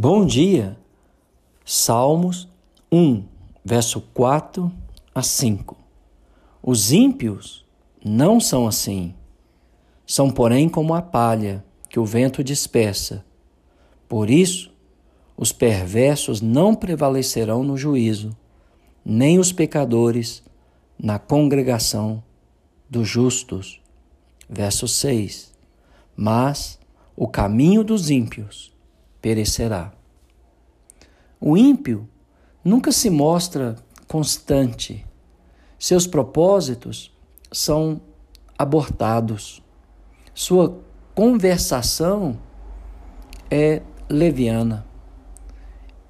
Bom dia. Salmos 1, verso 4 a 5. Os ímpios não são assim. São, porém, como a palha que o vento dispersa. Por isso, os perversos não prevalecerão no juízo, nem os pecadores na congregação dos justos. Verso 6. Mas o caminho dos ímpios perecerá. O ímpio nunca se mostra constante. Seus propósitos são abortados. Sua conversação é leviana,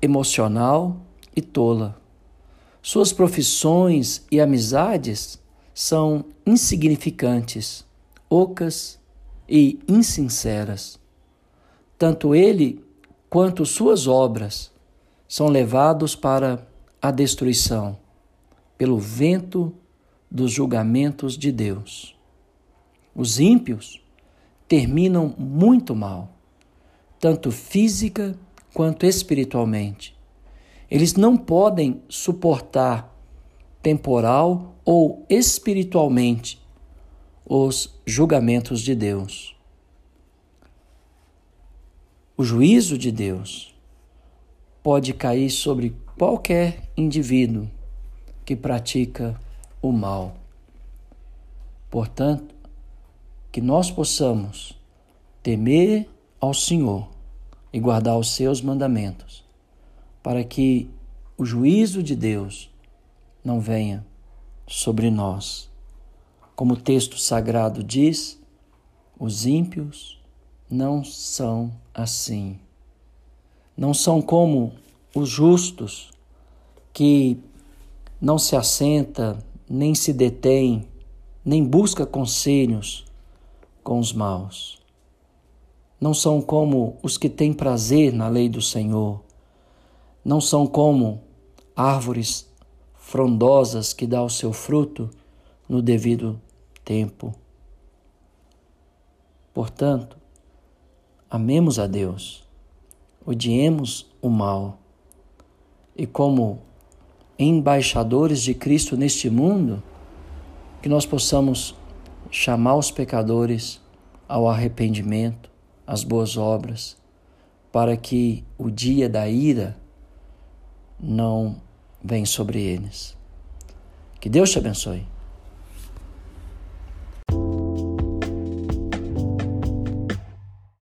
emocional e tola. Suas profissões e amizades são insignificantes, ocas e insinceras. Tanto ele quanto suas obras são levados para a destruição pelo vento dos julgamentos de Deus. Os ímpios terminam muito mal, tanto física quanto espiritualmente. Eles não podem suportar temporal ou espiritualmente os julgamentos de Deus. O juízo de Deus pode cair sobre qualquer indivíduo que pratica o mal. Portanto, que nós possamos temer ao Senhor e guardar os seus mandamentos, para que o juízo de Deus não venha sobre nós. Como o texto sagrado diz, os ímpios não são assim. Não são como os justos que não se assenta, nem se detém, nem busca conselhos com os maus. Não são como os que têm prazer na lei do Senhor. Não são como árvores frondosas que dá o seu fruto no devido tempo. Portanto, Amemos a Deus, odiemos o mal e, como embaixadores de Cristo neste mundo, que nós possamos chamar os pecadores ao arrependimento, às boas obras, para que o dia da ira não venha sobre eles. Que Deus te abençoe.